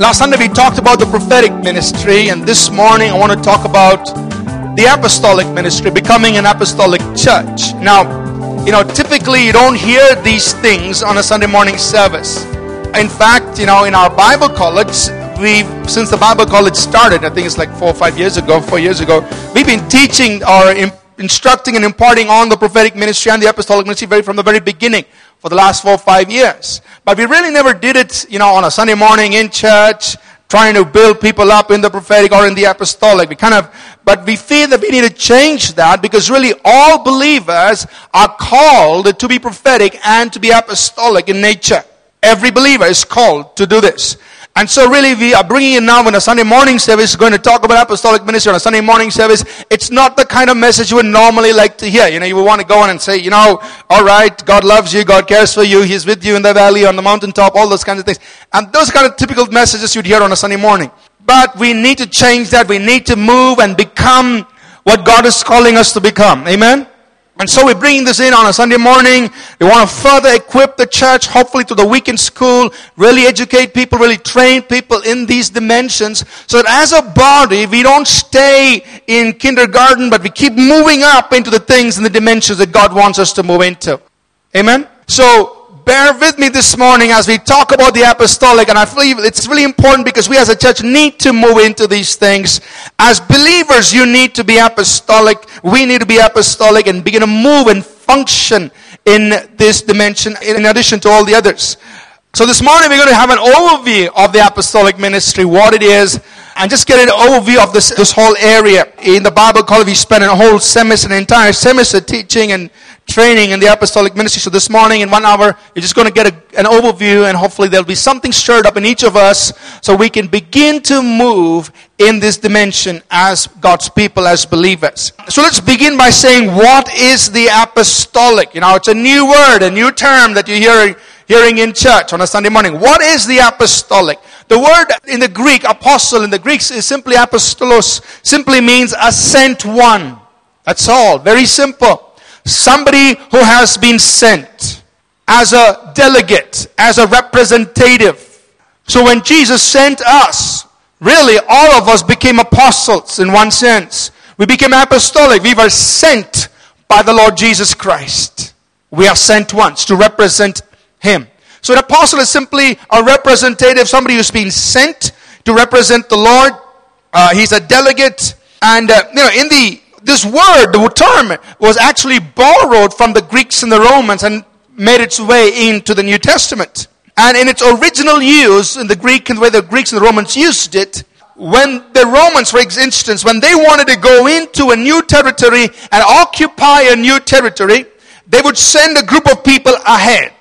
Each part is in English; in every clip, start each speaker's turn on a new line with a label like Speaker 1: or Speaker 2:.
Speaker 1: Last Sunday we talked about the prophetic ministry, and this morning I want to talk about the apostolic ministry, becoming an apostolic church. Now, you know, typically you don't hear these things on a Sunday morning service. In fact, you know, in our Bible college, we since the Bible college started, I think it's like four or five years ago, four years ago, we've been teaching or instructing and imparting on the prophetic ministry and the apostolic ministry very from the very beginning for the last four or five years. But we really never did it, you know, on a Sunday morning in church, trying to build people up in the prophetic or in the apostolic. We kind of, but we feel that we need to change that because really all believers are called to be prophetic and to be apostolic in nature. Every believer is called to do this. And so really we are bringing in now in a Sunday morning service, going to talk about apostolic ministry on a Sunday morning service. It's not the kind of message you would normally like to hear. You know, you would want to go on and say, you know, all right, God loves you, God cares for you, He's with you in the valley, on the mountaintop, all those kinds of things. And those kind of typical messages you'd hear on a Sunday morning. But we need to change that. We need to move and become what God is calling us to become. Amen? And so we're bringing this in on a Sunday morning. We want to further equip the church, hopefully to the weekend school, really educate people, really train people in these dimensions, so that as a body, we don't stay in kindergarten, but we keep moving up into the things and the dimensions that God wants us to move into. Amen? So, bear with me this morning as we talk about the apostolic, and I believe it's really important because we as a church need to move into these things. As believers, you need to be apostolic. We need to be apostolic and begin to move and function in this dimension in addition to all the others. So this morning we're going to have an overview of the apostolic ministry, what it is, and just get an overview of this, this whole area. In the Bible college, we spent a whole semester, an entire semester teaching and training in the apostolic ministry. So this morning in one hour, you're just going to get a, an overview and hopefully there'll be something stirred up in each of us so we can begin to move in this dimension as God's people, as believers. So let's begin by saying, what is the apostolic? You know, it's a new word, a new term that you're hearing, hearing in church on a Sunday morning. What is the apostolic? The word in the Greek, apostle in the Greeks is simply apostolos, simply means a sent one. That's all. Very simple. Somebody who has been sent as a delegate, as a representative. So when Jesus sent us, really all of us became apostles in one sense. We became apostolic. We were sent by the Lord Jesus Christ. We are sent once to represent Him. So an apostle is simply a representative, somebody who's been sent to represent the Lord. Uh, he's a delegate. And, uh, you know, in the this word, the term, was actually borrowed from the Greeks and the Romans and made its way into the New Testament. And in its original use, in the Greek and the way the Greeks and the Romans used it, when the Romans, for instance, when they wanted to go into a new territory and occupy a new territory, they would send a group of people ahead.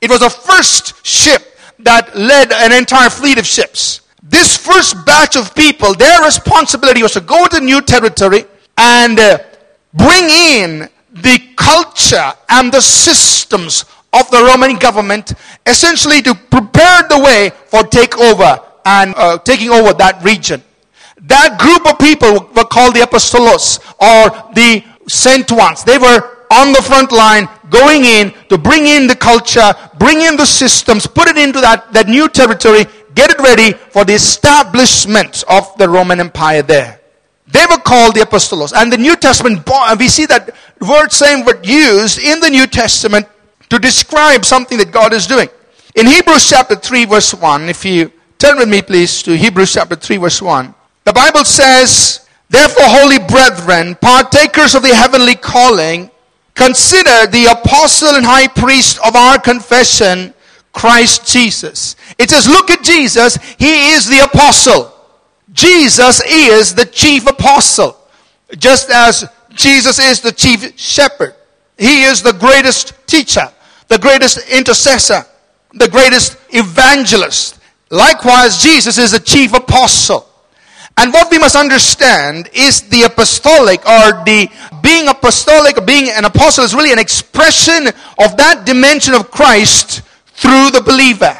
Speaker 1: It was a first ship that led an entire fleet of ships. This first batch of people, their responsibility was to go to new territory, and uh, bring in the culture and the systems of the Roman government, essentially to prepare the way for takeover and uh, taking over that region. That group of people were called the apostolos or the sent ones. They were on the front line going in to bring in the culture, bring in the systems, put it into that, that new territory, get it ready for the establishment of the Roman Empire there. They were called the apostolos. And the New Testament, we see that word same word used in the New Testament to describe something that God is doing. In Hebrews chapter 3 verse 1, if you turn with me please to Hebrews chapter 3 verse 1, the Bible says, Therefore, holy brethren, partakers of the heavenly calling, consider the apostle and high priest of our confession, Christ Jesus. It says, look at Jesus. He is the apostle. Jesus is the chief apostle, just as Jesus is the chief shepherd. He is the greatest teacher, the greatest intercessor, the greatest evangelist. Likewise, Jesus is the chief apostle. And what we must understand is the apostolic or the being apostolic, being an apostle is really an expression of that dimension of Christ through the believer.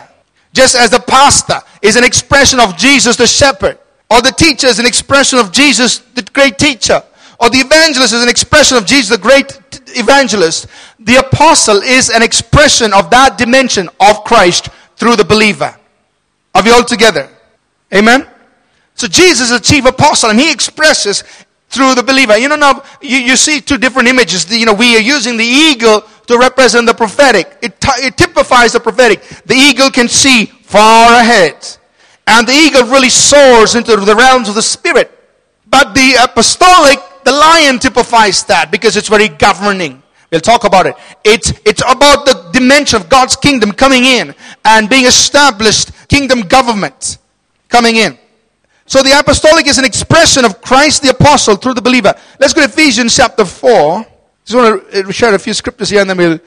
Speaker 1: Just as the pastor is an expression of Jesus the shepherd. Or the teacher is an expression of Jesus, the great teacher. Or the evangelist is an expression of Jesus, the great evangelist. The apostle is an expression of that dimension of Christ through the believer. Are we all together? Amen? So Jesus is a chief apostle and he expresses through the believer. You know, now you, you see two different images. The, you know, we are using the eagle to represent the prophetic. It, it typifies the prophetic. The eagle can see far ahead. And the eagle really soars into the realms of the spirit. But the apostolic, the lion typifies that because it's very governing. We'll talk about it. It's, it's about the dimension of God's kingdom coming in and being established, kingdom government coming in. So the apostolic is an expression of Christ the apostle through the believer. Let's go to Ephesians chapter 4. Just want to uh, share a few scriptures here and then we'll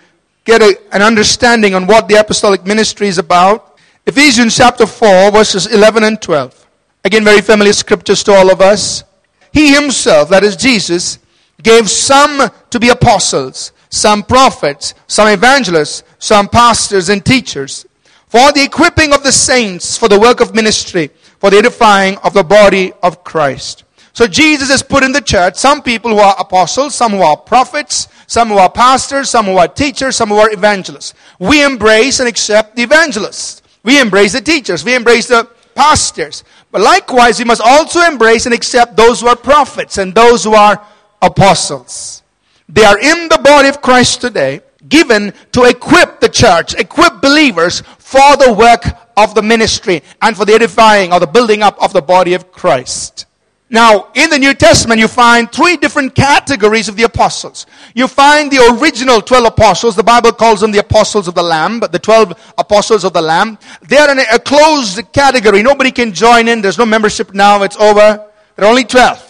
Speaker 1: get a, an understanding on what the apostolic ministry is about. Ephesians chapter 4 verses 11 and 12. Again, very familiar scriptures to all of us. He himself, that is Jesus, gave some to be apostles, some prophets, some evangelists, some pastors and teachers, for the equipping of the saints for the work of ministry for the edifying of the body of Christ. So Jesus has put in the church some people who are apostles, some who are prophets, some who are pastors, some who are teachers, some who are evangelists. We embrace and accept the evangelists. We embrace the teachers. We embrace the pastors. But likewise, we must also embrace and accept those who are prophets and those who are apostles. They are in the body of Christ today, given to equip the church, equip believers for the work of the ministry and for the edifying or the building up of the body of Christ. Now, in the New Testament, you find three different categories of the apostles. You find the original 12 apostles. The Bible calls them the apostles of the Lamb, but the 12 apostles of the Lamb. They are in a closed category. Nobody can join in. There's no membership now. It's over. There are only 12.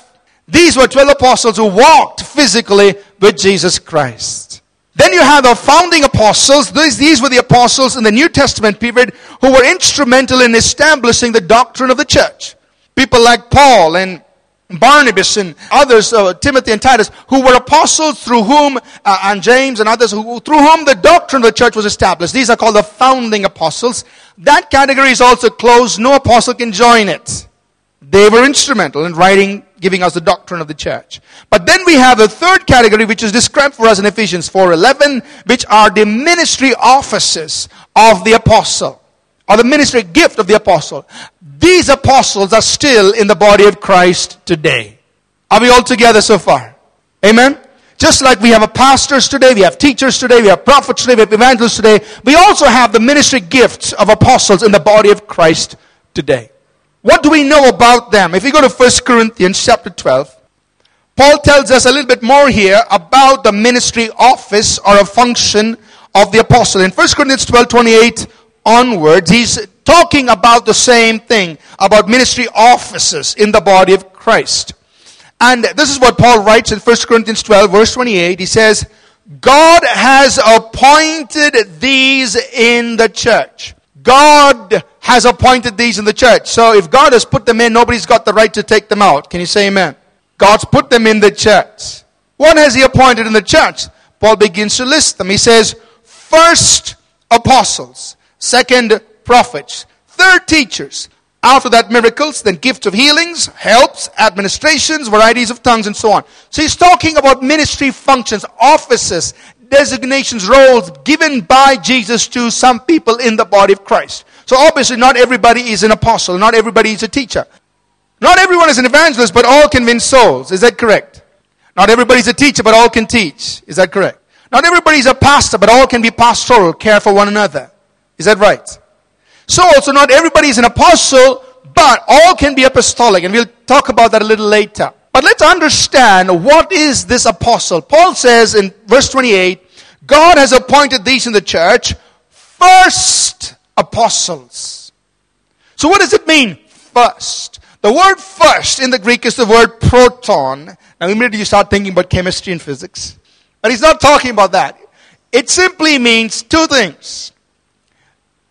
Speaker 1: These were 12 apostles who walked physically with Jesus Christ. Then you have the founding apostles. These, these were the apostles in the New Testament period who were instrumental in establishing the doctrine of the church. People like Paul and Barnabas and others, uh, Timothy and Titus, who were apostles through whom, uh, and James and others, who, through whom the doctrine of the church was established. These are called the founding apostles. That category is also closed. No apostle can join it. They were instrumental in writing giving us the doctrine of the church. But then we have a third category which is described for us in Ephesians 4:11, which are the ministry offices of the apostle or the ministry gift of the apostle. These apostles are still in the body of Christ today. Are we all together so far? Amen. Just like we have pastors today, we have teachers today, we have prophets today, we have evangelists today, we also have the ministry gifts of apostles in the body of Christ today. What do we know about them? If we go to 1 Corinthians chapter 12, Paul tells us a little bit more here about the ministry office or a function of the apostle. In 1 Corinthians 12, 28 onwards, he's talking about the same thing, about ministry offices in the body of Christ. And this is what Paul writes in 1 Corinthians 12, verse 28. He says, God has appointed these in the church. God has appointed these in the church. So if God has put them in, nobody's got the right to take them out. Can you say amen? God's put them in the church. What has He appointed in the church? Paul begins to list them. He says, first apostles, second prophets, third teachers, after that miracles, then gifts of healings, helps, administrations, varieties of tongues, and so on. So he's talking about ministry functions, offices, designations, roles given by Jesus to some people in the body of Christ. So obviously not everybody is an apostle, not everybody is a teacher. Not everyone is an evangelist, but all can win souls. Is that correct? Not everybody is a teacher, but all can teach. Is that correct? Not everybody is a pastor, but all can be pastoral, care for one another. Is that right? So also not everybody is an apostle, but all can be apostolic, and we'll talk about that a little later. But let's understand what is this apostle. Paul says in verse 28, God has appointed these in the church first apostles. So what does it mean? First. The word first in the Greek is the word proton. Now immediately you start thinking about chemistry and physics. But he's not talking about that. It simply means two things.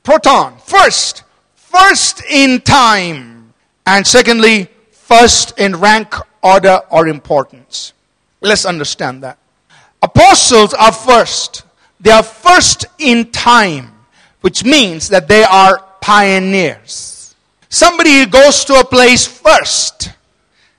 Speaker 1: Proton. First. First in time. And secondly, first in rank, order, or importance. Let's understand that. Apostles are first. They are first in time which means that they are pioneers. Somebody who goes to a place first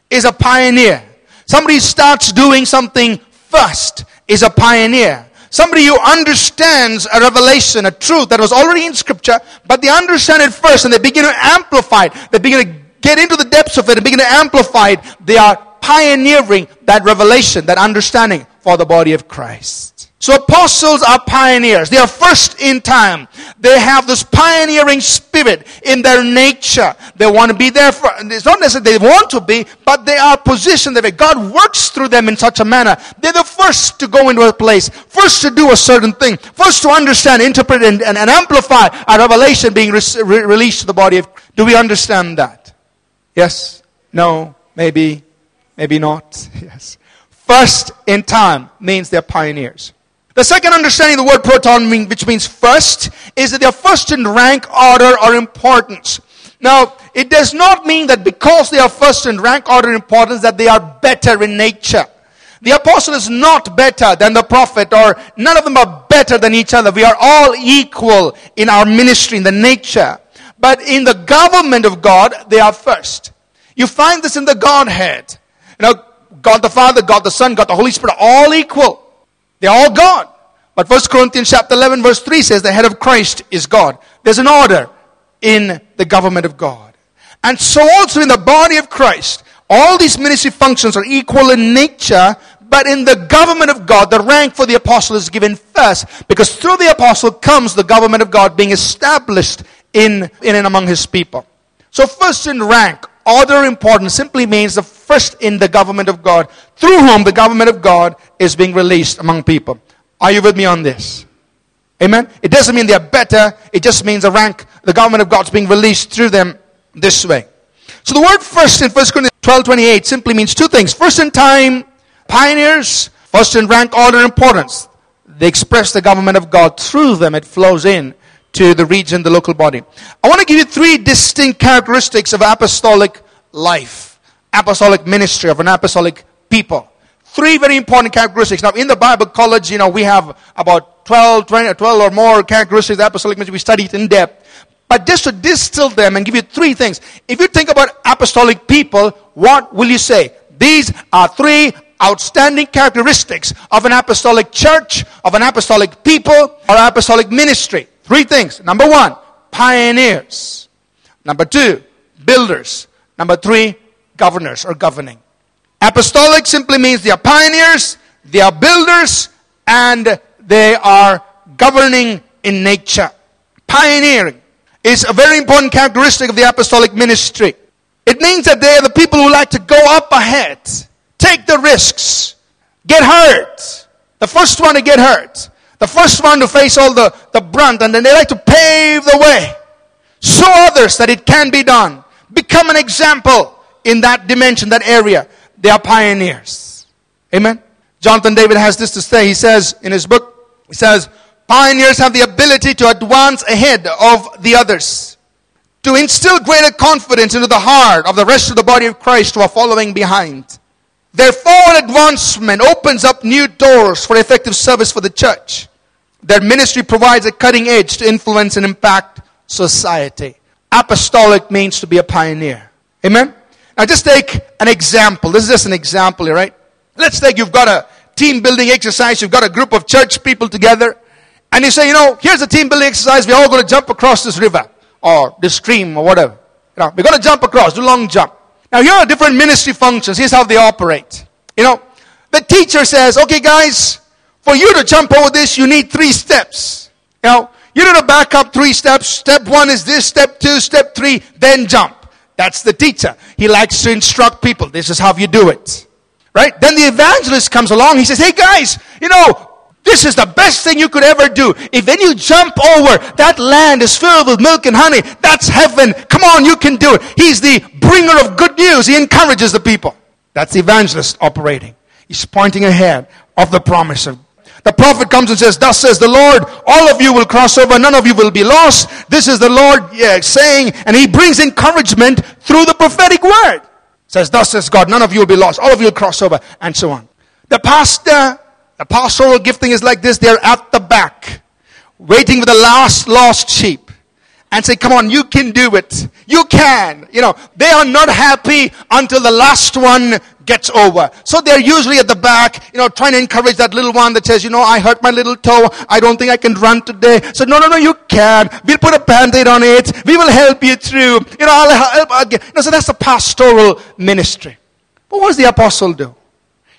Speaker 1: is a pioneer. Somebody starts doing something first is a pioneer. Somebody who understands a revelation, a truth that was already in scripture, but they understand it first and they begin to amplify it. They begin to get into the depths of it and begin to amplify it. They are pioneering that revelation, that understanding for the body of Christ. So apostles are pioneers. They are first in time. They have this pioneering spirit in their nature. They want to be there for, it's not necessarily they want to be, but they are positioned that God works through them in such a manner. They're the first to go into a place, first to do a certain thing, first to understand, interpret, and, and, and amplify a revelation being re- re- released to the body of, do we understand that? Yes? No? Maybe? Maybe not? Yes. First in time means they're pioneers. The second understanding of the word proton, which means first, is that they are first in rank, order, or importance. Now, it does not mean that because they are first in rank, order, or importance, that they are better in nature. The apostle is not better than the prophet, or none of them are better than each other. We are all equal in our ministry, in the nature. But in the government of God, they are first. You find this in the Godhead. You know, God the Father, God the Son, God the Holy Spirit, all equal. They're all God. But 1 Corinthians chapter 11 verse 3 says the head of Christ is God. There's an order in the government of God. And so also in the body of Christ, all these ministry functions are equal in nature, but in the government of God, the rank for the apostle is given first, because through the apostle comes the government of God being established in, in and among his people. So first in rank, order importance simply means the first in the government of God, through whom the government of God is being released among people. Are you with me on this? Amen? It doesn't mean they're better. It just means the rank, the government of God's being released through them this way. So the word first in 1 Corinthians 12, 28 simply means two things. First in time, pioneers. First in rank, order, importance. They express the government of God. Through them, it flows in to the region, the local body. I want to give you three distinct characteristics of apostolic life, apostolic ministry, of an apostolic people. Three very important characteristics. Now, in the Bible college, you know, we have about 12, 20, 12 or more characteristics of apostolic ministry. We studied in depth. But just to distill them and give you three things. If you think about apostolic people, what will you say? These are three outstanding characteristics of an apostolic church, of an apostolic people, or apostolic ministry. Three things. Number one, pioneers. Number two, builders. Number three, governors or governing. Apostolic simply means they are pioneers, they are builders, and they are governing in nature. Pioneering is a very important characteristic of the apostolic ministry. It means that they are the people who like to go up ahead, take the risks, get hurt. The first one to get hurt. The first one to face all the, the brunt, and then they like to pave the way. Show others that it can be done. Become an example in that dimension, that area. They are pioneers. Amen. Jonathan David has this to say. He says in his book, he says, pioneers have the ability to advance ahead of the others, to instill greater confidence into the heart of the rest of the body of Christ who are following behind. Their forward advancement opens up new doors for effective service for the church. Their ministry provides a cutting edge to influence and impact society. Apostolic means to be a pioneer. Amen? Now just take an example. This is just an example right? Let's take you've got a team building exercise, you've got a group of church people together, and you say, you know, here's a team building exercise, we're all going to jump across this river, or this stream, or whatever. You know, we're going to jump across, do long jump. Now here are different ministry functions, here's how they operate. You know, the teacher says, okay guys, for you to jump over this, you need three steps. You know, you need to back up three steps. Step one is this, step two, step three, then jump. That's the teacher. He likes to instruct people. This is how you do it. Right? Then the evangelist comes along. He says, Hey guys, you know, this is the best thing you could ever do. If when you jump over, that land is filled with milk and honey. That's heaven. Come on, you can do it. He's the bringer of good news. He encourages the people. That's the evangelist operating. He's pointing ahead of the promise of the prophet comes and says, Thus says the Lord, all of you will cross over, none of you will be lost. This is the Lord yeah, saying, and he brings encouragement through the prophetic word. Says, Thus says God, none of you will be lost, all of you will cross over, and so on. The pastor, the pastoral gifting is like this, they're at the back, waiting for the last lost sheep. And say, come on, you can do it. You can. You know, they are not happy until the last one gets over. So they're usually at the back, you know, trying to encourage that little one that says, you know, I hurt my little toe. I don't think I can run today. So no, no, no, you can. We'll put a band-aid on it. We will help you through. You know, I'll help again. You know, so that's the pastoral ministry. But what does the apostle do?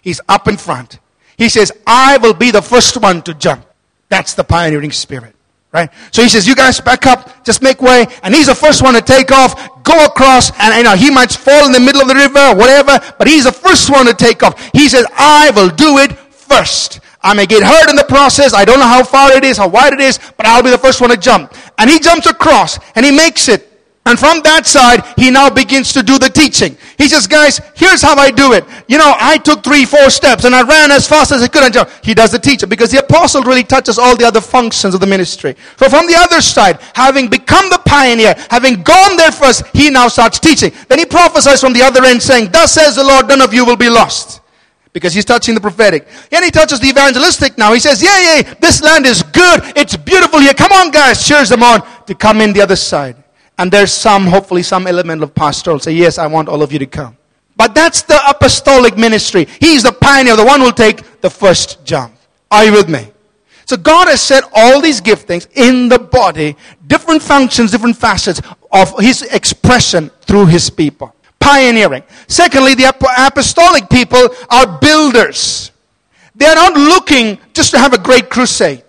Speaker 1: He's up in front. He says, I will be the first one to jump. That's the pioneering spirit. Right? So he says, you guys back up, just make way. And he's the first one to take off, go across, and you know, he might fall in the middle of the river, whatever, but he's the first one to take off. He says, I will do it first. I may get hurt in the process. I don't know how far it is, how wide it is, but I'll be the first one to jump. And he jumps across, and he makes it. And from that side, he now begins to do the teaching. He says, guys, here's how I do it. You know, I took three, four steps and I ran as fast as I could and. He does the teaching because the apostle really touches all the other functions of the ministry. So from the other side, having become the pioneer, having gone there first, he now starts teaching. Then he prophesies from the other end saying, thus says the Lord, none of you will be lost because he's touching the prophetic. And he touches the evangelistic now. He says, yeah, yeah, this land is good. It's beautiful here. Come on, guys. Cheers them on to come in the other side. And there's some, hopefully, some element of pastoral. Say, yes, I want all of you to come. But that's the apostolic ministry. He's the pioneer, the one who will take the first jump. Are you with me? So God has set all these giftings in the body, different functions, different facets of His expression through His people. Pioneering. Secondly, the apostolic people are builders. They are not looking just to have a great crusade.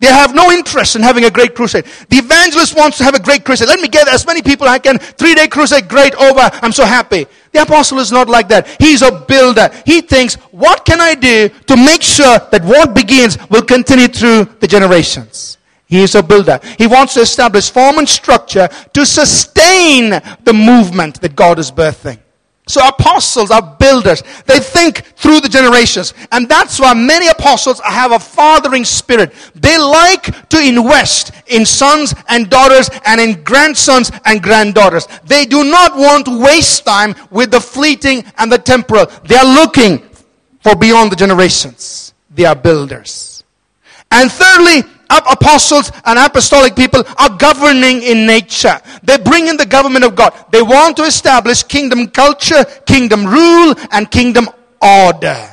Speaker 1: They have no interest in having a great crusade. The evangelist wants to have a great crusade. Let me get as many people I can. Three day crusade, great, over. I'm so happy. The apostle is not like that. He's a builder. He thinks, what can I do to make sure that what begins will continue through the generations? He is a builder. He wants to establish form and structure to sustain the movement that God is birthing. So apostles are builders. They think through the generations. And that's why many apostles have a fathering spirit. They like to invest in sons and daughters and in grandsons and granddaughters. They do not want to waste time with the fleeting and the temporal. They are looking for beyond the generations. They are builders. And thirdly, apostles and apostolic people are governing in nature. They bring in the government of God. They want to establish kingdom culture, kingdom rule, and kingdom order.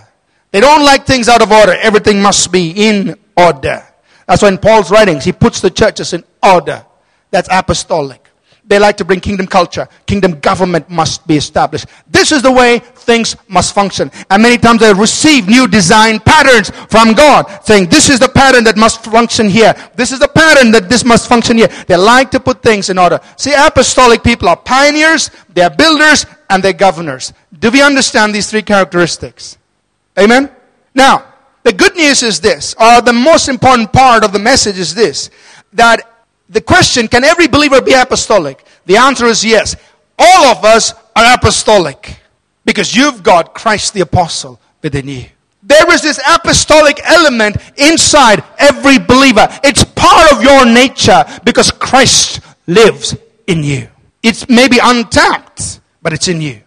Speaker 1: They don't like things out of order. Everything must be in order. That's why in Paul's writings, he puts the churches in order. That's apostolic. They like to bring kingdom culture. Kingdom government must be established. This is the way things must function. And many times they receive new design patterns from God saying, this is the pattern that must function here. This is the pattern that this must function here. They like to put things in order. See, apostolic people are pioneers, they're builders, and they're governors. Do we understand these three characteristics? Amen? Now, the good news is this, or the most important part of the message is this, that the question, can every believer be apostolic? The answer is yes. All of us are apostolic because you've got Christ the apostle within you. There is this apostolic element inside every believer. It's part of your nature because Christ lives in you. It's maybe untapped, but it's in you.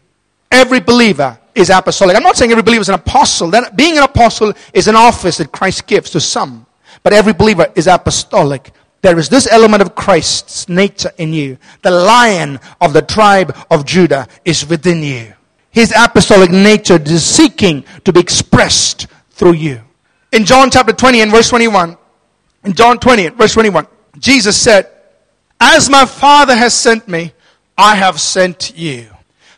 Speaker 1: Every believer is apostolic. I'm not saying every believer is an apostle. That being an apostle is an office that Christ gives to some. But every believer is apostolic there is this element of Christ's nature in you. The lion of the tribe of Judah is within you. His apostolic nature is seeking to be expressed through you. In John chapter 20 and verse 21, in John 20 and verse 21, Jesus said, As my Father has sent me, I have sent you.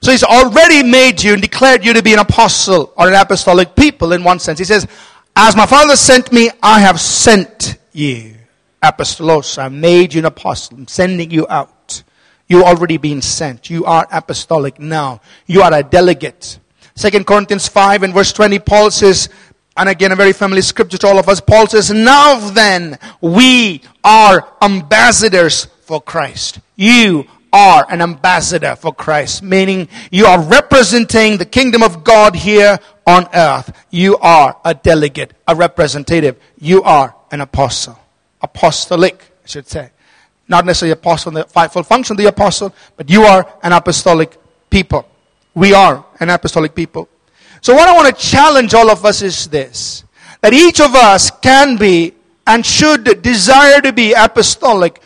Speaker 1: So he's already made you and declared you to be an apostle or an apostolic people in one sense. He says, As my Father sent me, I have sent you apostolos. I made you an apostle. I'm sending you out. You already been sent. You are apostolic now. You are a delegate. Second Corinthians 5 and verse 20, Paul says, and again a very familiar scripture to all of us, Paul says, now then, we are ambassadors for Christ. You are an ambassador for Christ, meaning you are representing the kingdom of God here on earth. You are a delegate, a representative. You are an apostle apostolic, I should say. Not necessarily apostle in the fivefold function of the apostle, but you are an apostolic people. We are an apostolic people. So what I want to challenge all of us is this. That each of us can be and should desire to be apostolic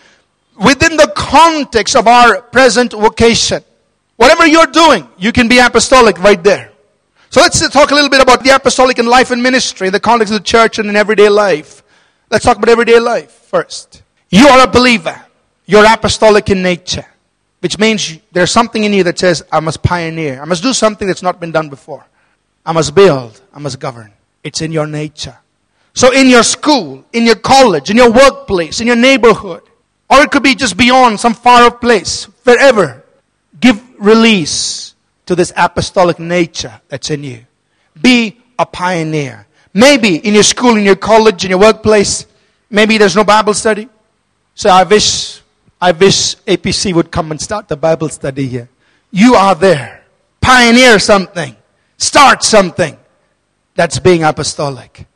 Speaker 1: within the context of our present vocation. Whatever you're doing, you can be apostolic right there. So let's talk a little bit about the apostolic in life and ministry in the context of the church and in everyday life. Let's talk about everyday life first. You are a believer. You're apostolic in nature, which means there's something in you that says, I must pioneer. I must do something that's not been done before. I must build. I must govern. It's in your nature. So in your school, in your college, in your workplace, in your neighborhood, or it could be just beyond some far off place, wherever, give release to this apostolic nature that's in you. Be a pioneer. Maybe in your school, in your college, in your workplace, maybe there's no Bible study. So I wish, I wish APC would come and start the Bible study here. You are there. Pioneer something. Start something that's being apostolic.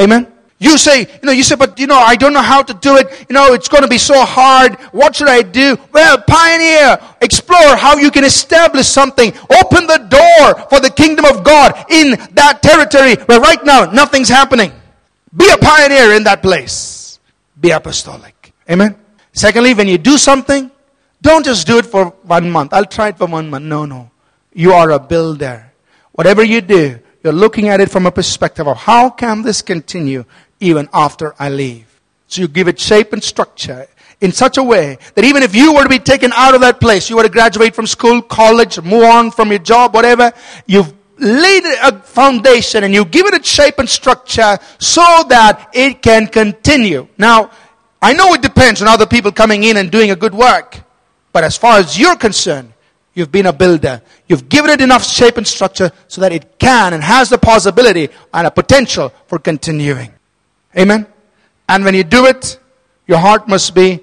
Speaker 1: Amen. You say, you know, you say, but you know, I don't know how to do it. You know, it's going to be so hard. What should I do? Well, pioneer, explore how you can establish something. Open the door for the kingdom of God in that territory where right now nothing's happening. Be a pioneer in that place. Be apostolic. Amen. Secondly, when you do something, don't just do it for one month. I'll try it for one month. No, no. You are a builder. Whatever you do, you're looking at it from a perspective of how can this continue even after I leave. So you give it shape and structure in such a way that even if you were to be taken out of that place, you were to graduate from school, college, move on from your job, whatever, you've laid a foundation and you give it a shape and structure so that it can continue. Now, I know it depends on other people coming in and doing a good work, but as far as you're concerned, you've been a builder. You've given it enough shape and structure so that it can and has the possibility and a potential for continuing. Amen? And when you do it, your heart must be,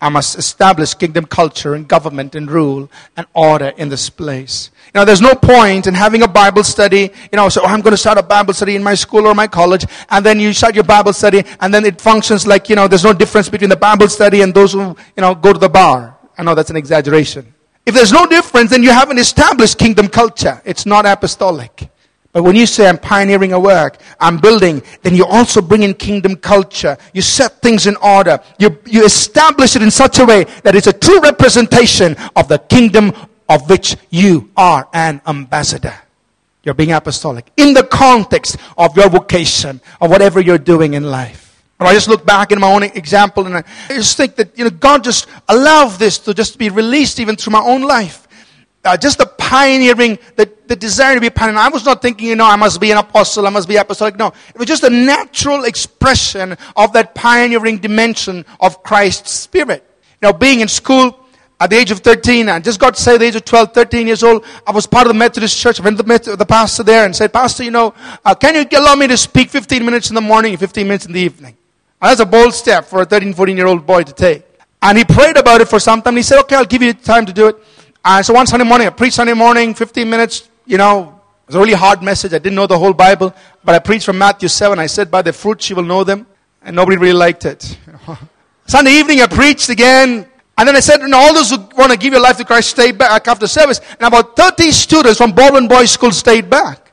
Speaker 1: I must establish kingdom culture and government and rule and order in this place. You know, there's no point in having a Bible study, you know, so oh, I'm going to start a Bible study in my school or my college, and then you start your Bible study, and then it functions like, you know, there's no difference between the Bible study and those who, you know, go to the bar. I know that's an exaggeration. If there's no difference, then you haven't established kingdom culture. It's not apostolic. But when you say I'm pioneering a work, I'm building, then you also bring in kingdom culture. You set things in order. You, you establish it in such a way that it's a true representation of the kingdom of which you are an ambassador. You're being apostolic in the context of your vocation or whatever you're doing in life. And I just look back in my own example and I just think that, you know, God just allowed this to just be released even through my own life uh, just the pioneering, the, the desire to be a pioneer. I was not thinking, you know, I must be an apostle, I must be apostolic. No, it was just a natural expression of that pioneering dimension of Christ's Spirit. You know, being in school at the age of 13, I just got saved at the age of 12, 13 years old. I was part of the Methodist church. I went to the, the pastor there and said, Pastor, you know, uh, can you allow me to speak 15 minutes in the morning and 15 minutes in the evening? And that's a bold step for a 13, 14 year old boy to take. And he prayed about it for some time. He said, okay, I'll give you time to do it. Uh, so one Sunday morning, I preached Sunday morning, 15 minutes, you know, it was a really hard message. I didn't know the whole Bible, but I preached from Matthew 7. I said, by the fruits you will know them. And nobody really liked it. Sunday evening, I preached again. And then I said, all those who want to give your life to Christ, stay back after service. And about 30 students from Baldwin Boys School stayed back.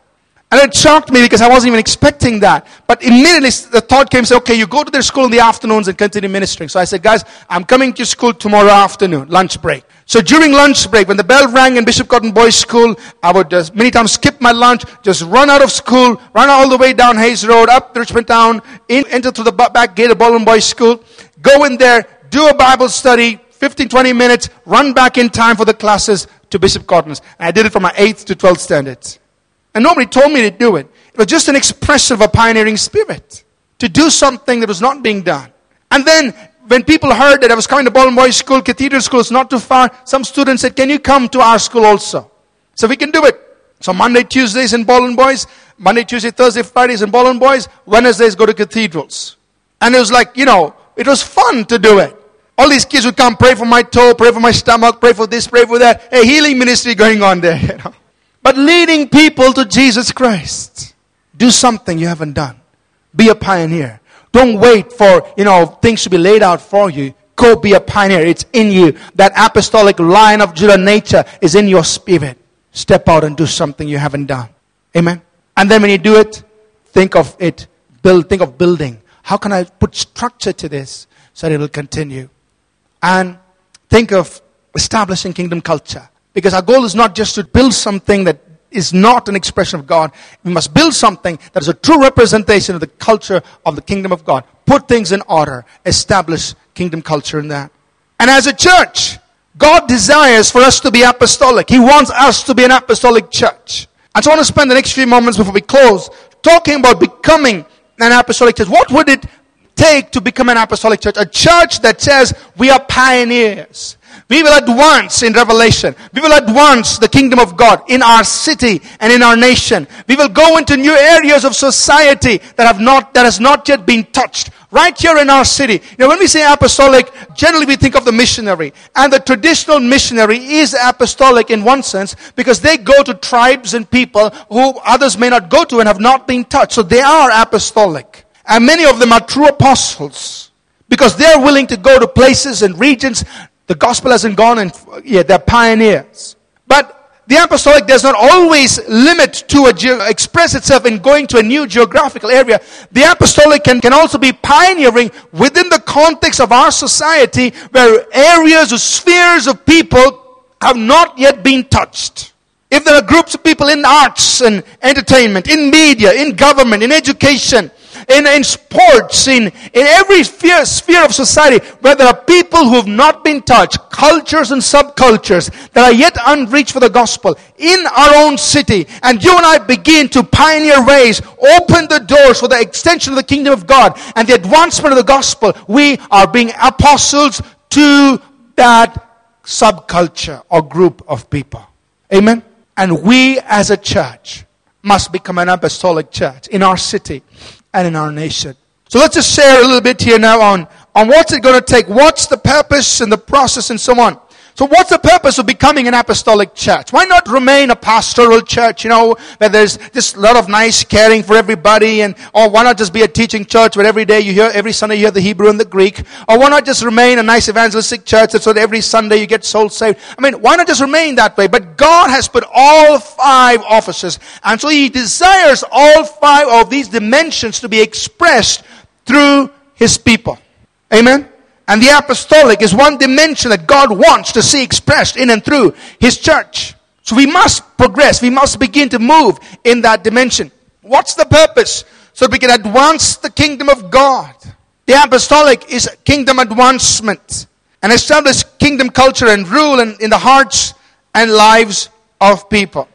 Speaker 1: And it shocked me because I wasn't even expecting that. But immediately the thought came, say, okay, you go to their school in the afternoons and continue ministering. So I said, guys, I'm coming to school tomorrow afternoon, lunch break. So during lunch break, when the bell rang in Bishop Cotton Boys School, I would many times skip my lunch, just run out of school, run all the way down Hayes Road, up Richmond Town, in, enter through the back gate of Baldwin Boys School, go in there, do a Bible study, 15, 20 minutes, run back in time for the classes to Bishop Cotton's. And I did it from my 8th to 12th standards. And nobody told me to do it. It was just an expression of a pioneering spirit. To do something that was not being done. And then when people heard that I was coming to Baldwin Boys School, Cathedral School is not too far, some students said, can you come to our school also? So we can do it. So Monday, Tuesdays in Baldwin Boys, Monday, Tuesday, Thursday, Fridays in Baldwin Boys, Wednesdays go to cathedrals. And it was like, you know, it was fun to do it. All these kids would come, pray for my toe, pray for my stomach, pray for this, pray for that. A healing ministry going on there, you know. But leading people to Jesus Christ. Do something you haven't done. Be a pioneer. Don't wait for, you know, things to be laid out for you. Go be a pioneer. It's in you. That apostolic lion of Judah nature is in your spirit. Step out and do something you haven't done. Amen. And then when you do it, think of it, build, think of building. How can I put structure to this so that it will continue? And think of establishing kingdom culture. Because our goal is not just to build something that is not an expression of God. We must build something that is a true representation of the culture of the kingdom of God. Put things in order. Establish kingdom culture in that. And as a church, God desires for us to be apostolic. He wants us to be an apostolic church. And so I want to spend the next few moments before we close talking about becoming an apostolic church. What would it take to become an apostolic church? A church that says we are pioneers. We will advance in revelation. We will advance the kingdom of God in our city and in our nation. We will go into new areas of society that have not, that has not yet been touched. Right here in our city. You know, when we say apostolic, generally we think of the missionary. And the traditional missionary is apostolic in one sense because they go to tribes and people who others may not go to and have not been touched. So they are apostolic. And many of them are true apostles because they're willing to go to places and regions the gospel hasn't gone and yeah, they're pioneers. But the apostolic does not always limit to a ge- express itself in going to a new geographical area. The apostolic can, can also be pioneering within the context of our society where areas or spheres of people have not yet been touched. If there are groups of people in arts and entertainment, in media, in government, in education, in, in sports, in, in every sphere, sphere of society where there are people who have not been touched, cultures and subcultures that are yet unreached for the gospel in our own city. And you and I begin to pioneer ways, open the doors for the extension of the kingdom of God and the advancement of the gospel. We are being apostles to that subculture or group of people. Amen. And we as a church must become an apostolic church in our city and in our nation. So let's just share a little bit here now on, on what's it going to take, what's the purpose and the process and so on. So what's the purpose of becoming an apostolic church? Why not remain a pastoral church, you know, where there's just a lot of nice caring for everybody and, or why not just be a teaching church where every day you hear, every Sunday you hear the Hebrew and the Greek? Or why not just remain a nice evangelistic church so that every Sunday you get soul saved? I mean, why not just remain that way? But God has put all five offices and so He desires all five of these dimensions to be expressed through His people. Amen? And the apostolic is one dimension that God wants to see expressed in and through His church. So we must progress. We must begin to move in that dimension. What's the purpose? So we can advance the kingdom of God. The apostolic is kingdom advancement and establish kingdom culture and rule in, in the hearts and lives of people.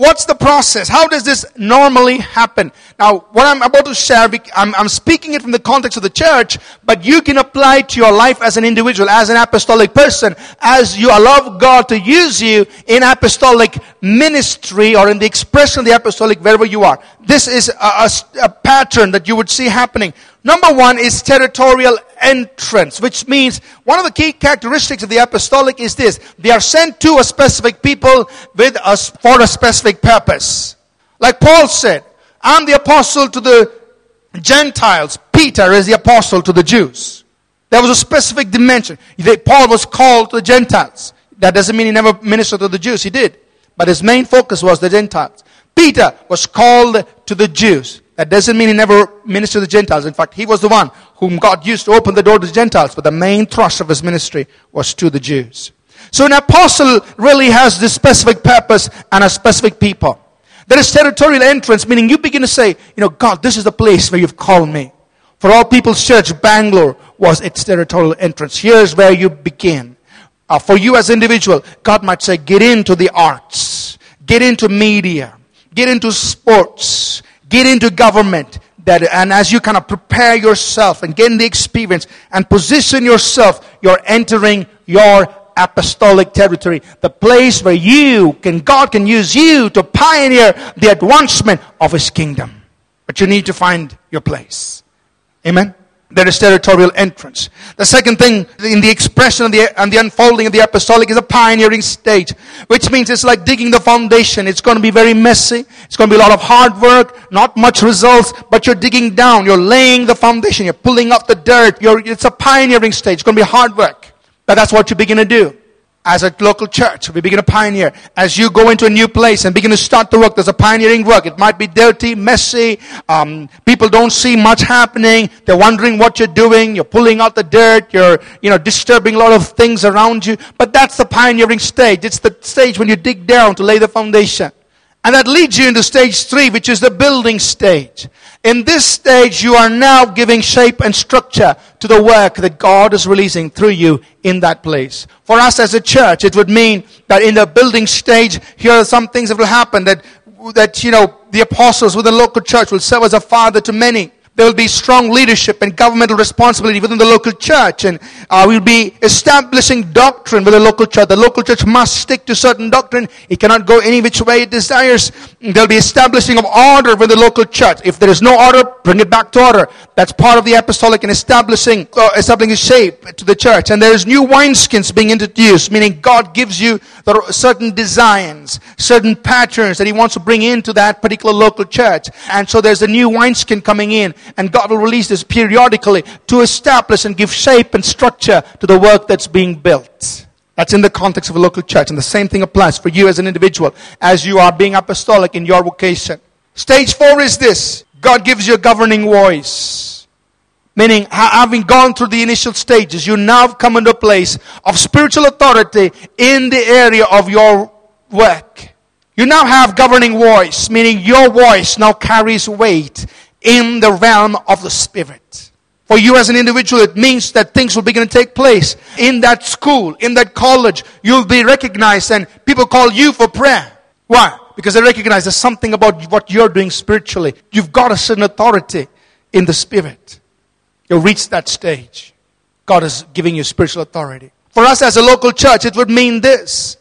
Speaker 1: What's the process? How does this normally happen? Now, what I'm about to share, I'm, I'm, speaking it from the context of the church, but you can apply it to your life as an individual, as an apostolic person, as you allow God to use you in apostolic ministry or in the expression of the apostolic wherever you are. This is a, a, a pattern that you would see happening. Number one is territorial entrance, which means one of the key characteristics of the apostolic is this. They are sent to a specific people with us for a specific purpose. Like Paul said, I'm the apostle to the Gentiles. Peter is the apostle to the Jews. There was a specific dimension. Paul was called to the Gentiles. That doesn't mean he never ministered to the Jews. He did. But his main focus was the Gentiles. Peter was called to the Jews. That doesn't mean he never ministered to the Gentiles. In fact, he was the one whom God used to open the door to the Gentiles, but the main thrust of his ministry was to the Jews. So an apostle really has this specific purpose and a specific people. There is territorial entrance, meaning you begin to say, you know, God, this is the place where you've called me. For all people's church, Bangalore was its territorial entrance. Here's where you begin. Uh, for you as individual, God might say, get into the arts, get into media, get into sports, get into government. That, and as you kind of prepare yourself and gain the experience and position yourself, you're entering your apostolic territory. The place where you can, God can use you to pioneer the advancement of His kingdom. But you need to find your place. Amen? There is territorial entrance. The second thing in the expression of the, and the unfolding of the apostolic is a pioneering stage, which means it's like digging the foundation. It's going to be very messy. It's going to be a lot of hard work, not much results, but you're digging down. You're laying the foundation. You're pulling up the dirt. You're, it's a pioneering stage. It's going to be hard work. But that's what you begin to do as a local church, we begin to pioneer. As you go into a new place and begin to start the work, there's a pioneering work. It might be dirty, messy. Um, people don't see much happening. They're wondering what you're doing. You're pulling out the dirt. You're, you know, disturbing a lot of things around you. But that's the pioneering stage. It's the stage when you dig down to lay the foundation. And that leads you into stage three, which is the building stage. In this stage, you are now giving shape and structure to the work that God is releasing through you in that place. For us as a church, it would mean that in the building stage, here are some things that will happen that, that, you know, the apostles within the local church will serve as a father to many. There will be strong leadership and governmental responsibility within the local church, and uh, we'll be establishing doctrine with the local church. The local church must stick to certain doctrine; it cannot go any which way it desires. There'll be establishing of order with the local church. If there is no order, bring it back to order. That's part of the apostolic and establishing, uh, establishing shape to the church. And there's new wineskins being introduced, meaning God gives you certain designs, certain patterns that He wants to bring into that particular local church. And so there's a new wineskin coming in and God will release this periodically to establish and give shape and structure to the work that's being built. That's in the context of a local church. And the same thing applies for you as an individual as you are being apostolic in your vocation. Stage four is this. God gives you a governing voice. Meaning, having gone through the initial stages, you now come into a place of spiritual authority in the area of your work. You now have governing voice, meaning your voice now carries weight in the realm of the Spirit. For you as an individual, it means that things will begin to take place in that school, in that college. You'll be recognized and people call you for prayer. Why? Because they recognize there's something about what you're doing spiritually. You've got a certain authority in the Spirit. You'll reach that stage. God is giving you spiritual authority. For us as a local church, it would mean this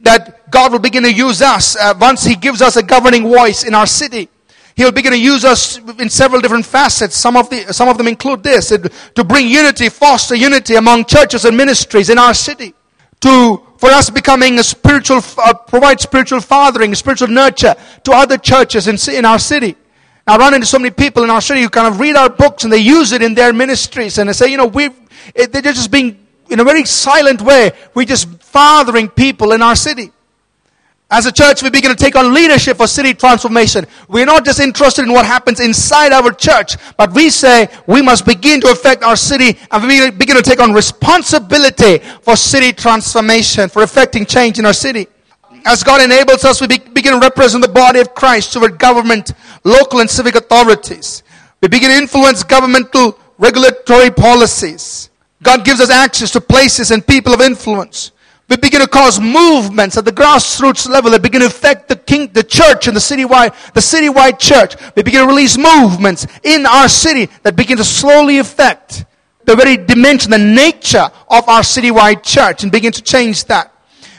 Speaker 1: that God will begin to use us uh, once He gives us a governing voice in our city. He'll begin to use us in several different facets. Some of, the, some of them include this to bring unity, foster unity among churches and ministries in our city. To, for us becoming a spiritual, uh, provide spiritual fathering, spiritual nurture to other churches in, in our city. I run into so many people in our city who kind of read our books and they use it in their ministries and they say, you know, we they're just being, in a very silent way, we're just fathering people in our city. As a church, we begin to take on leadership for city transformation. We're not just interested in what happens inside our church, but we say we must begin to affect our city and we begin to take on responsibility for city transformation, for affecting change in our city. As God enables us, we begin to represent the body of Christ toward government, local and civic authorities. We begin to influence governmental regulatory policies. God gives us access to places and people of influence. We begin to cause movements at the grassroots level that begin to affect the king, the church and the citywide, the citywide church. We begin to release movements in our city that begin to slowly affect the very dimension, the nature of our citywide church and begin to change that.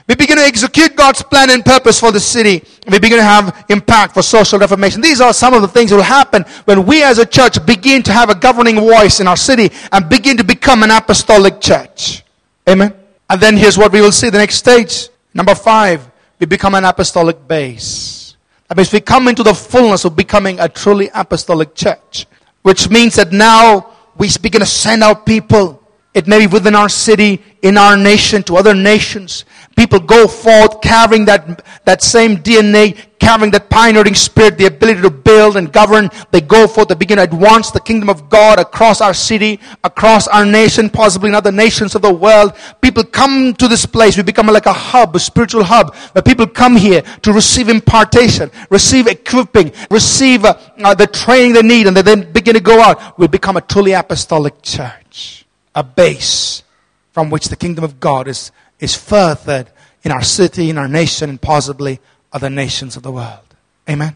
Speaker 1: We begin to execute God's plan and purpose for the city. We begin to have impact for social reformation. These are some of the things that will happen when we as a church begin to have a governing voice in our city and begin to become an apostolic church. Amen. And then here's what we will see the next stage. Number five, we become an apostolic base. That means we come into the fullness of becoming a truly apostolic church. Which means that now we begin to send out people. It may be within our city, in our nation, to other nations. People go forth carrying that, that same DNA, carrying that pioneering spirit, the ability to build and govern. They go forth, they begin to advance the kingdom of God across our city, across our nation, possibly in other nations of the world. People come to this place. We become like a hub, a spiritual hub, where people come here to receive impartation, receive equipping, receive uh, uh, the training they need, and they then begin to go out. We become a truly apostolic church, a base from which the kingdom of God is is furthered in our city, in our nation, and possibly other nations of the world. Amen.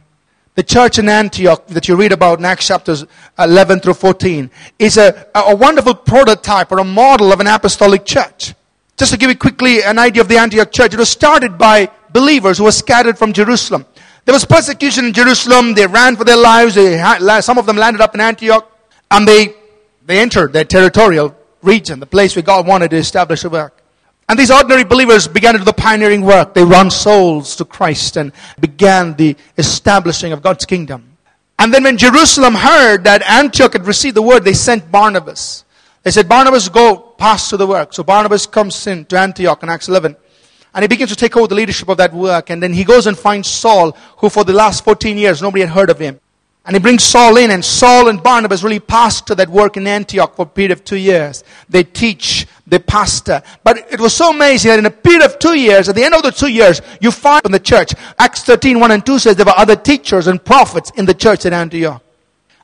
Speaker 1: The church in Antioch that you read about in Acts chapters 11 through 14 is a, a wonderful prototype or a model of an apostolic church. Just to give you quickly an idea of the Antioch church, it was started by believers who were scattered from Jerusalem. There was persecution in Jerusalem. They ran for their lives. Had, some of them landed up in Antioch and they, they entered their territorial region, the place where God wanted to establish a work. And these ordinary believers began to do the pioneering work. They won souls to Christ and began the establishing of God's kingdom. And then when Jerusalem heard that Antioch had received the word, they sent Barnabas. They said, Barnabas, go, pass to the work. So Barnabas comes in to Antioch in Acts 11. And he begins to take over the leadership of that work. And then he goes and finds Saul, who for the last 14 years nobody had heard of him. And he brings Saul in, and Saul and Barnabas really passed to that work in Antioch for a period of two years. They teach the pastor. Uh, but it was so amazing that in a period of two years, at the end of the two years, you find in the church, Acts 13, 1 and 2 says there were other teachers and prophets in the church at Antioch.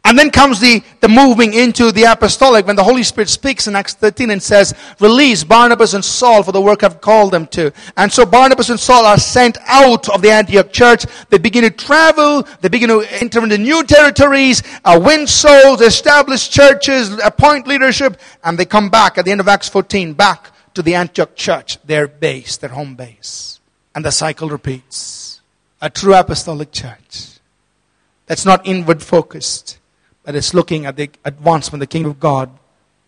Speaker 1: And then comes the, the moving into the apostolic when the Holy Spirit speaks in Acts 13 and says, release Barnabas and Saul for the work I've called them to. And so Barnabas and Saul are sent out of the Antioch church. They begin to travel. They begin to enter into new territories, uh, win souls, establish churches, appoint leadership, and they come back at the end of Acts 14, back to the Antioch church, their base, their home base. And the cycle repeats. A true apostolic church that's not inward focused that is looking at the advancement of the kingdom of God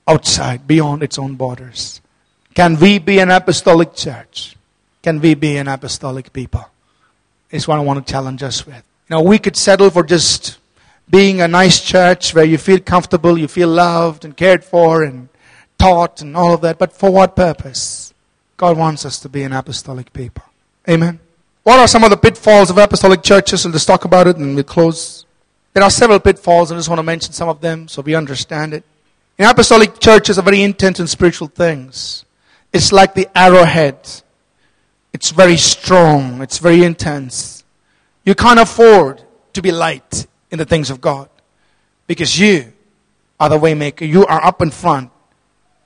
Speaker 1: outside, beyond its own borders. Can we be an apostolic church? Can we be an apostolic people? Is what I want to challenge us with. Know, we could settle for just being a nice church where you feel comfortable, you feel loved and cared for and taught and all of that, but for what purpose? God wants us to be an apostolic people. Amen. What are some of the pitfalls of apostolic churches? We'll just talk about it and we'll close. There are several pitfalls, and I just want to mention some of them so we understand it. In apostolic churches are very intense in spiritual things. It's like the arrowhead. It's very strong. It's very intense. You can't afford to be light in the things of God because you are the waymaker. You are up in front.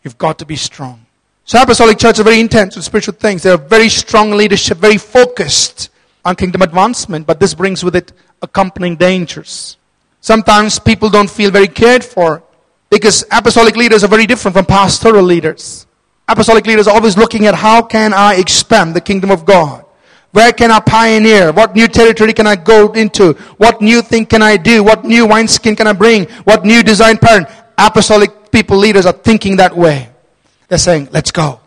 Speaker 1: You've got to be strong. So apostolic churches are very intense in spiritual things. They are very strong leadership, very focused on kingdom advancement, but this brings with it accompanying dangers. Sometimes people don't feel very cared for because apostolic leaders are very different from pastoral leaders. Apostolic leaders are always looking at how can I expand the kingdom of God? Where can I pioneer? What new territory can I go into? What new thing can I do? What new wineskin can I bring? What new design pattern? Apostolic people, leaders are thinking that way. They're saying, let's go.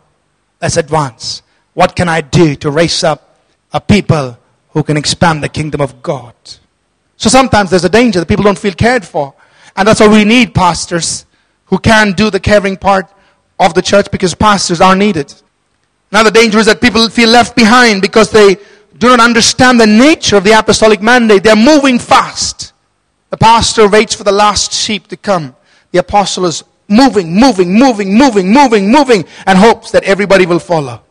Speaker 1: Let's advance. What can I do to raise up a people who can expand the kingdom of God? So sometimes there's a danger that people don't feel cared for. And that's why we need pastors who can do the caring part of the church because pastors are needed. Now the danger is that people feel left behind because they do not understand the nature of the apostolic mandate. They're moving fast. The pastor waits for the last sheep to come. The apostle is moving, moving, moving, moving, moving, moving, and hopes that everybody will follow.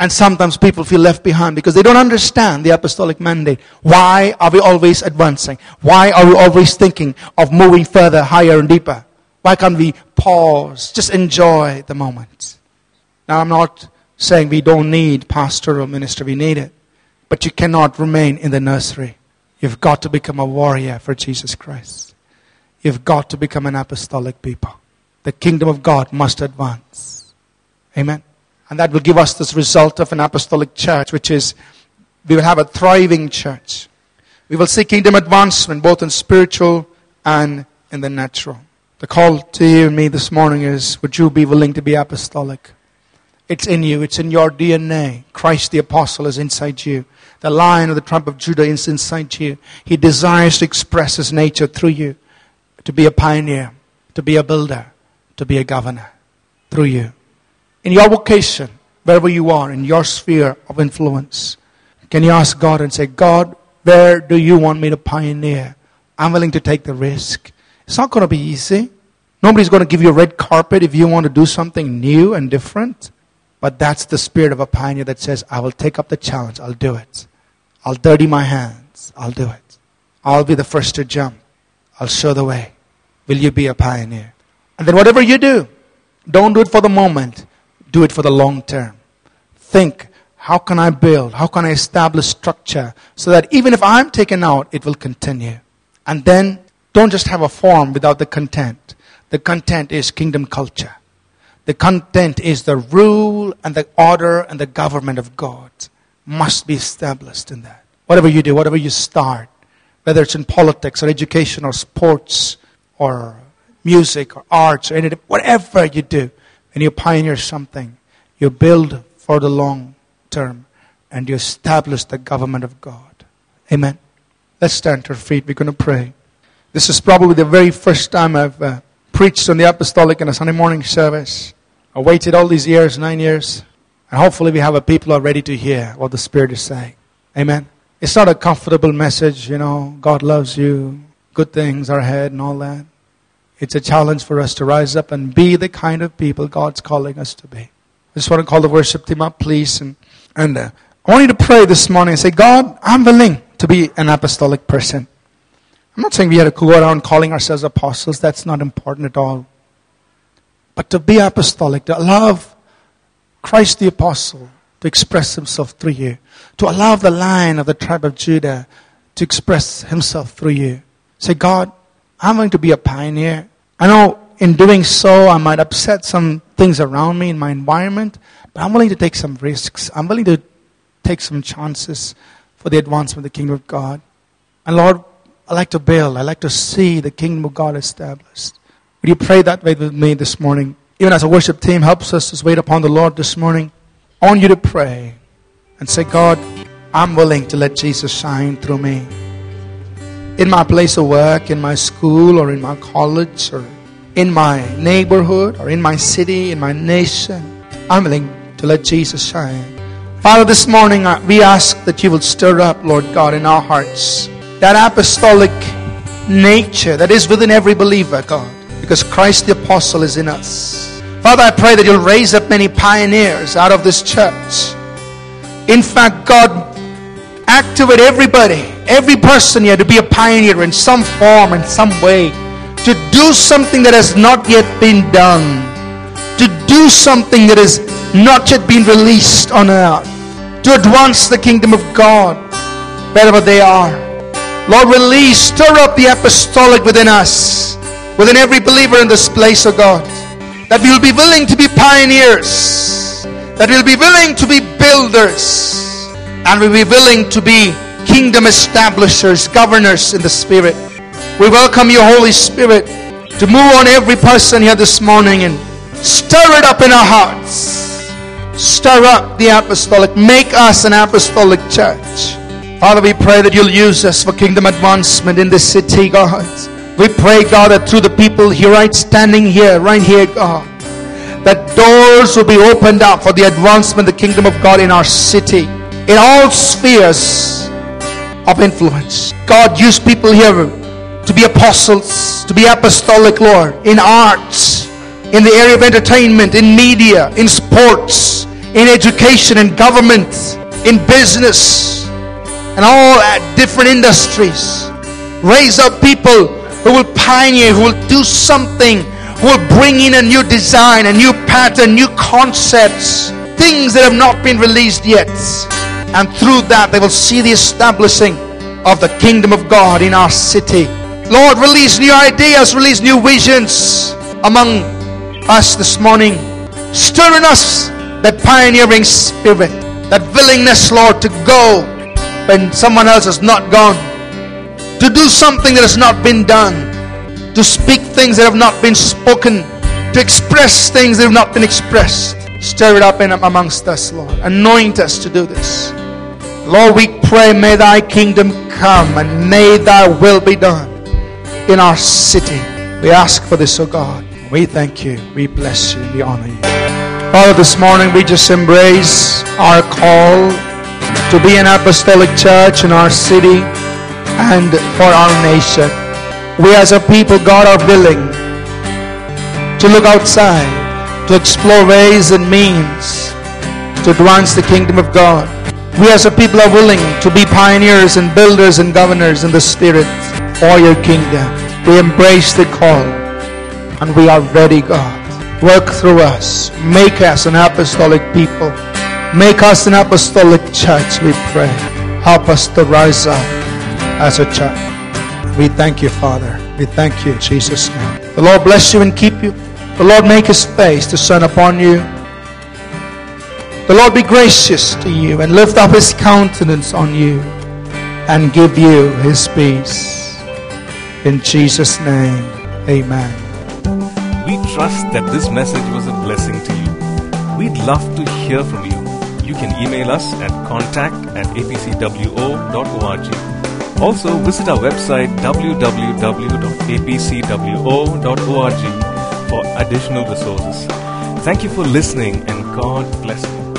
Speaker 1: And sometimes people feel left behind because they don't understand the apostolic mandate. Why are we always advancing? Why are we always thinking of moving further, higher, and deeper? Why can't we pause, just enjoy the moment? Now, I'm not saying we don't need pastoral ministry, we need it. But you cannot remain in the nursery. You've got to become a warrior for Jesus Christ. You've got to become an apostolic people. The kingdom of God must advance. Amen. And that will give us this result of an apostolic church, which is we will have a thriving church. We will see kingdom advancement both in spiritual and in the natural. The call to you and me this morning is would you be willing to be apostolic? It's in you, it's in your DNA. Christ the apostle is inside you. The lion of the tribe of Judah is inside you. He desires to express his nature through you, to be a pioneer, to be a builder, to be a governor through you in your vocation, wherever you are, in your sphere of influence, can you ask God and say, God, where do you want me to pioneer? I'm willing to take the risk. It's not going to be easy. Nobody's going to give you a red carpet if you want to do something new and different. But that's the spirit of a pioneer that says, I will take up the challenge. I'll do it. I'll dirty my hands. I'll do it. I'll be the first to jump. I'll show the way. Will you be a pioneer? And then whatever you do, don't do it for the moment do it for the long term. Think, how can I build? How can I establish structure so that even if I'm taken out, it will continue? And then don't just have a form without the content. The content is kingdom culture. The content is the rule and the order and the government of God must be established in that. Whatever you do, whatever you start, whether it's in politics or education or sports or music or arts or anything, whatever you do, when you pioneer something, you build for the long term and you establish the government of God. Amen. Let's stand to our feet. We're going to pray. This is probably the very first time I've uh, preached on the apostolic in a Sunday morning service. I waited all these years, nine years, and hopefully we have a people who are ready to hear what the Spirit is saying. Amen. It's not a comfortable message, you know, God loves you, good things are ahead and all that. It's a challenge for us to rise up and be the kind of people God's calling us to be. I just want to call the worship team up, please. And, and uh, I want you to pray this morning and say, God, I'm willing to be an apostolic person. I'm not saying we have to go around calling ourselves apostles. That's not important at all. But to be apostolic, to allow Christ the apostle to express himself through you, to allow the lion of the tribe of Judah to express himself through you. Say, God, I'm going to be a pioneer. I know in doing so, I might upset some things around me in my environment, but I'm willing to take some risks. I'm willing to take some chances for the advancement of the kingdom of God. And Lord, I like to build. I like to see the kingdom of God established. Would you pray that way with me this morning? Even as a worship team helps us to wait upon the Lord this morning, I want you to pray and say, God, I'm willing to let Jesus shine through me. In my place of work, in my school, or in my college, or in my neighborhood, or in my city, in my nation, I'm willing to let Jesus shine. Father, this morning uh, we ask that you will stir up, Lord God, in our hearts that apostolic nature that is within every believer, God, because Christ the apostle is in us. Father, I pray that you'll raise up many pioneers out of this church. In fact, God, activate everybody, every person here to be a pioneer in some form, in some way, to do something that has not yet been done, to do something that has not yet been released on earth, to advance the kingdom of God wherever they are. Lord, release, stir up the apostolic within us, within every believer in this place, O oh God, that we will be willing to be pioneers, that we'll be willing to be builders and we'll be willing to be kingdom establishers, governors in the Spirit. We welcome you, Holy Spirit, to move on every person here this morning and stir it up in our hearts. Stir up the apostolic. Make us an apostolic church. Father, we pray that you'll use us for kingdom advancement in this city, God. We pray, God, that through the people here, right standing here, right here, God, that doors will be opened up for the advancement of the kingdom of God in our city in all spheres of influence. God used people here to be apostles, to be apostolic, Lord, in arts, in the area of entertainment, in media, in sports, in education, in government, in business, and all at different industries. Raise up people who will pioneer, who will do something, who will bring in a new design, a new pattern, new concepts, things that have not been released yet. And through that, they will see the establishing of the kingdom of God in our city. Lord, release new ideas, release new visions among us this morning. Stir in us that pioneering spirit, that willingness, Lord, to go when someone else has not gone, to do something that has not been done, to speak things that have not been spoken, to express things that have not been expressed. Stir it up in amongst us, Lord. Anoint us to do this. Lord, we pray, may thy kingdom come and may thy will be done in our city. We ask for this, O oh God. We thank you. We bless you. We honor you. Father, this morning we just embrace our call to be an apostolic church in our city and for our nation. We as a people, God, are willing to look outside, to explore ways and means to advance the kingdom of God. We as a people are willing to be pioneers and builders and governors in the Spirit for your kingdom. We embrace the call and we are ready, God. Work through us. Make us an apostolic people. Make us an apostolic church, we pray. Help us to rise up as a church. We thank you, Father. We thank you Jesus' name. The Lord bless you and keep you. The Lord make his face to shine upon you the Lord be gracious to you and lift up his countenance on you and give you his peace. In Jesus' name, amen.
Speaker 2: We trust that this message was a blessing to you. We'd love to hear from you. You can email us at contact at apcwo.org. Also, visit our website www.apcwo.org for additional resources. Thank you for listening and God bless you.